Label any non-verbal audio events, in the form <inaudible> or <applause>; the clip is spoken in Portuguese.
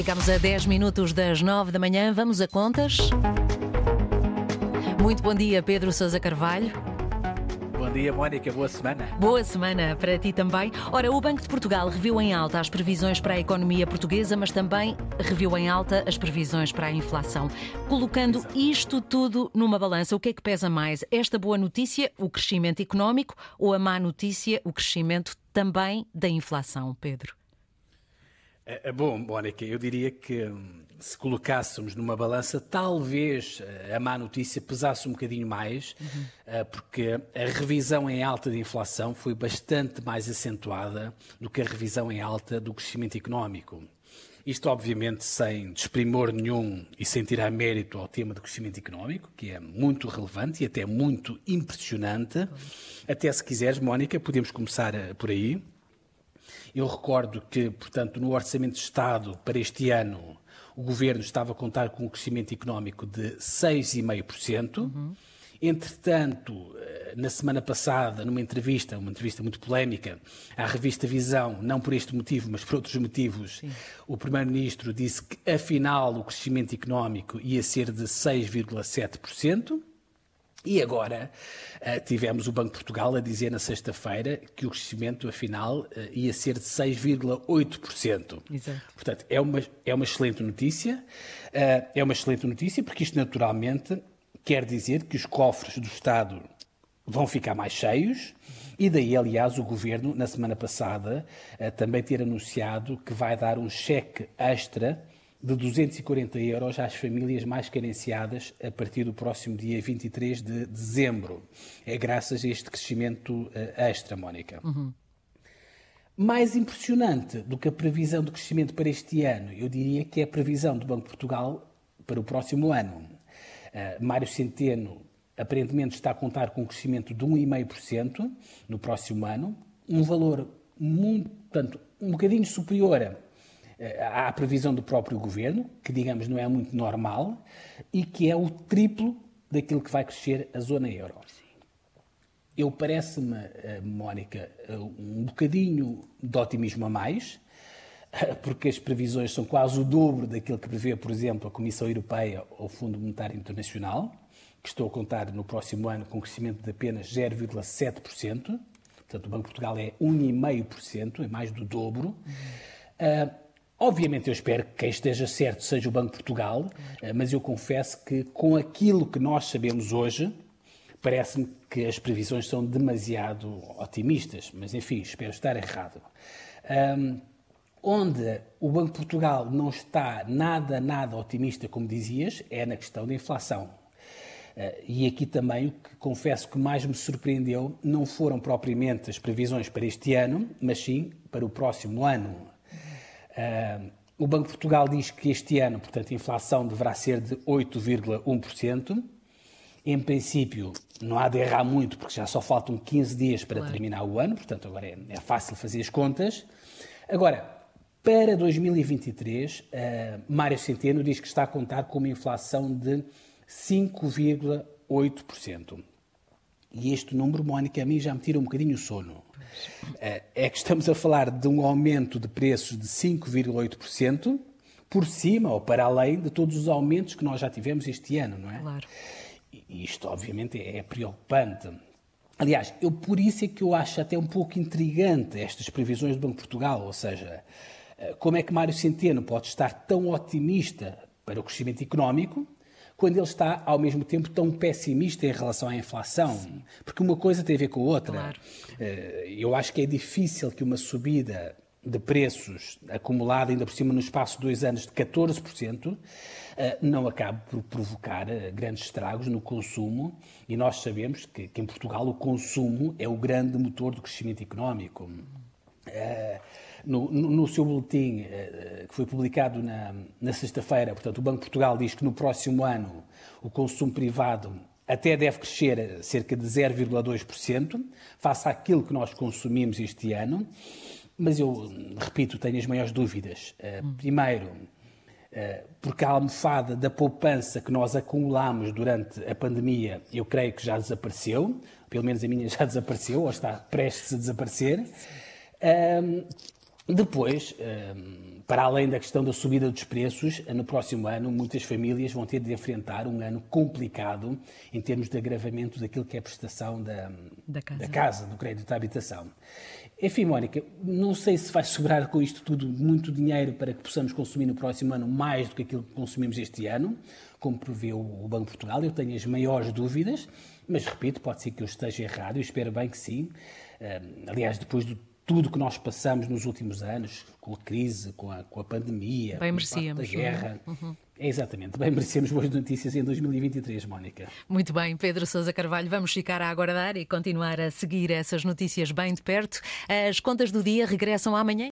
Ficamos a 10 minutos das 9 da manhã. Vamos a contas. Muito bom dia, Pedro Sousa Carvalho. Bom dia, Mónica. Boa semana. Boa semana para ti também. Ora, o Banco de Portugal reviu em alta as previsões para a economia portuguesa, mas também reviu em alta as previsões para a inflação. Colocando isto tudo numa balança, o que é que pesa mais? Esta boa notícia, o crescimento económico, ou a má notícia, o crescimento também da inflação, Pedro? É, é bom, Mónica, eu diria que hum, se colocássemos numa balança, talvez eh, a má notícia pesasse um bocadinho mais, uhum. porque a revisão em alta de inflação foi bastante mais acentuada do que a revisão em alta do crescimento económico. Isto, obviamente, sem desprimor nenhum e sem tirar mérito ao tema do crescimento económico, que é muito relevante e até muito impressionante. Uhum. Até se quiseres, Mónica, podemos começar eh, por aí. Eu recordo que, portanto, no Orçamento de Estado para este ano, o Governo estava a contar com um crescimento económico de 6,5%. Uhum. Entretanto, eh, na semana passada, numa entrevista, uma entrevista muito polémica, à revista Visão, não por este motivo, mas por outros motivos, Sim. o Primeiro-Ministro disse que, afinal, o crescimento económico ia ser de 6,7%. E agora uh, tivemos o Banco de Portugal a dizer na sexta-feira que o crescimento, afinal, uh, ia ser de 6,8%. Portanto, é uma, é uma excelente notícia. Uh, é uma excelente notícia porque isto, naturalmente, quer dizer que os cofres do Estado vão ficar mais cheios. E daí, aliás, o Governo, na semana passada, também ter anunciado que vai dar um cheque extra de 240 euros às famílias mais carenciadas a partir do próximo dia 23 de dezembro. É graças a este crescimento eh, extra, Mónica. Uhum. Mais impressionante do que a previsão de crescimento para este ano, eu diria que é a previsão do Banco de Portugal para o próximo ano. Uh, Mário Centeno aparentemente está a contar com um crescimento de 1,5% no próximo ano, um valor muito, portanto, um bocadinho superior à eh, previsão do próprio governo, que digamos não é muito normal, e que é o triplo daquilo que vai crescer a zona euro. Eu parece-me, eh, Mónica, eh, um bocadinho de otimismo a mais, porque as previsões são quase o dobro daquilo que prevê, por exemplo, a Comissão Europeia ou o Fundo Monetário Internacional, que estou a contar no próximo ano com um crescimento de apenas 0,7%. Portanto, o Banco de Portugal é 1,5%, é mais do dobro. Uhum. Obviamente eu espero que quem esteja certo seja o Banco de Portugal, eh, mas eu confesso que com aquilo que nós sabemos hoje, parece-me que as previsões são demasiado otimistas, mas enfim, espero estar errado. Um, onde o Banco de Portugal não está nada, nada otimista, como dizias, é na questão da inflação. Uh, e aqui também o que confesso que mais me surpreendeu não foram propriamente as previsões para este ano, mas sim para o próximo ano. O Banco de Portugal diz que este ano, portanto, a inflação deverá ser de 8,1%. Em princípio, não há de errar muito, porque já só faltam 15 dias para claro. terminar o ano, portanto, agora é, é, fácil fazer as contas. Agora, para 2023, uh, ah, Mário Centeno diz que está a contar com uma inflação de 5,8%. E este número, Mónica, a mim já me tira um bocadinho o sono. É, é que estamos a falar de um aumento de preços de 5,8% por cima ou para além de todos os aumentos que nós já tivemos este ano, não é? Claro. E isto, obviamente, é preocupante. Aliás, eu por isso é que eu acho até um pouco intrigante estas previsões do Banco de Portugal, ou seja, eh, como é que Mário Centeno pode estar tão otimista para o crescimento económico quando ele está, ao mesmo tempo, tão pessimista em relação à inflação. Sim. Porque uma coisa tem a ver com a outra. Claro. Eh, eu acho que é difícil que uma subida de preços acumulada, ainda por cima no espaço de dois anos, de 14%, eh, não acabe por provocar eh, grandes estragos no consumo. E nós sabemos que, que em Portugal o consumo é o grande motor do crescimento económico. No, no, no, seu boletim, eh, que foi publicado na, na sexta-feira, portanto, o Banco de Portugal diz que no próximo ano o consumo privado até deve crescer cerca de 0,2%, face àquilo que nós consumimos este ano. Mas eu, repito, tenho as maiores dúvidas. Eh, primeiro, eh, porque a almofada da poupança que nós acumulámos durante a pandemia, eu creio que já desapareceu, pelo menos a minha <laughs> já desapareceu, ou está prestes a desaparecer. Depois, hum, para além da questão da subida dos preços, no próximo ano muitas famílias vão ter de enfrentar um ano complicado em termos de agravamento daquilo que é a prestação da, da, casa. da casa, do crédito à habitação. Enfim, Mónica, não sei se vai sobrar com isto tudo muito dinheiro para que possamos consumir no próximo ano mais do que aquilo que consumimos este ano, como prevê o Banco de Portugal. Eu tenho as maiores dúvidas, mas repito, pode ser que eu esteja errado, eu espero bem que sim. Hum, aliás, depois de tudo que nós passamos nos últimos anos, com a crise, com a, com a pandemia, bem com a guerra. Uhum. É exatamente, bem merecemos boas notícias em 2023, Mónica. Muito bem, Pedro Sousa Carvalho, vamos ficar a aguardar e continuar a seguir essas notícias bem de perto. As contas do dia regressam amanhã.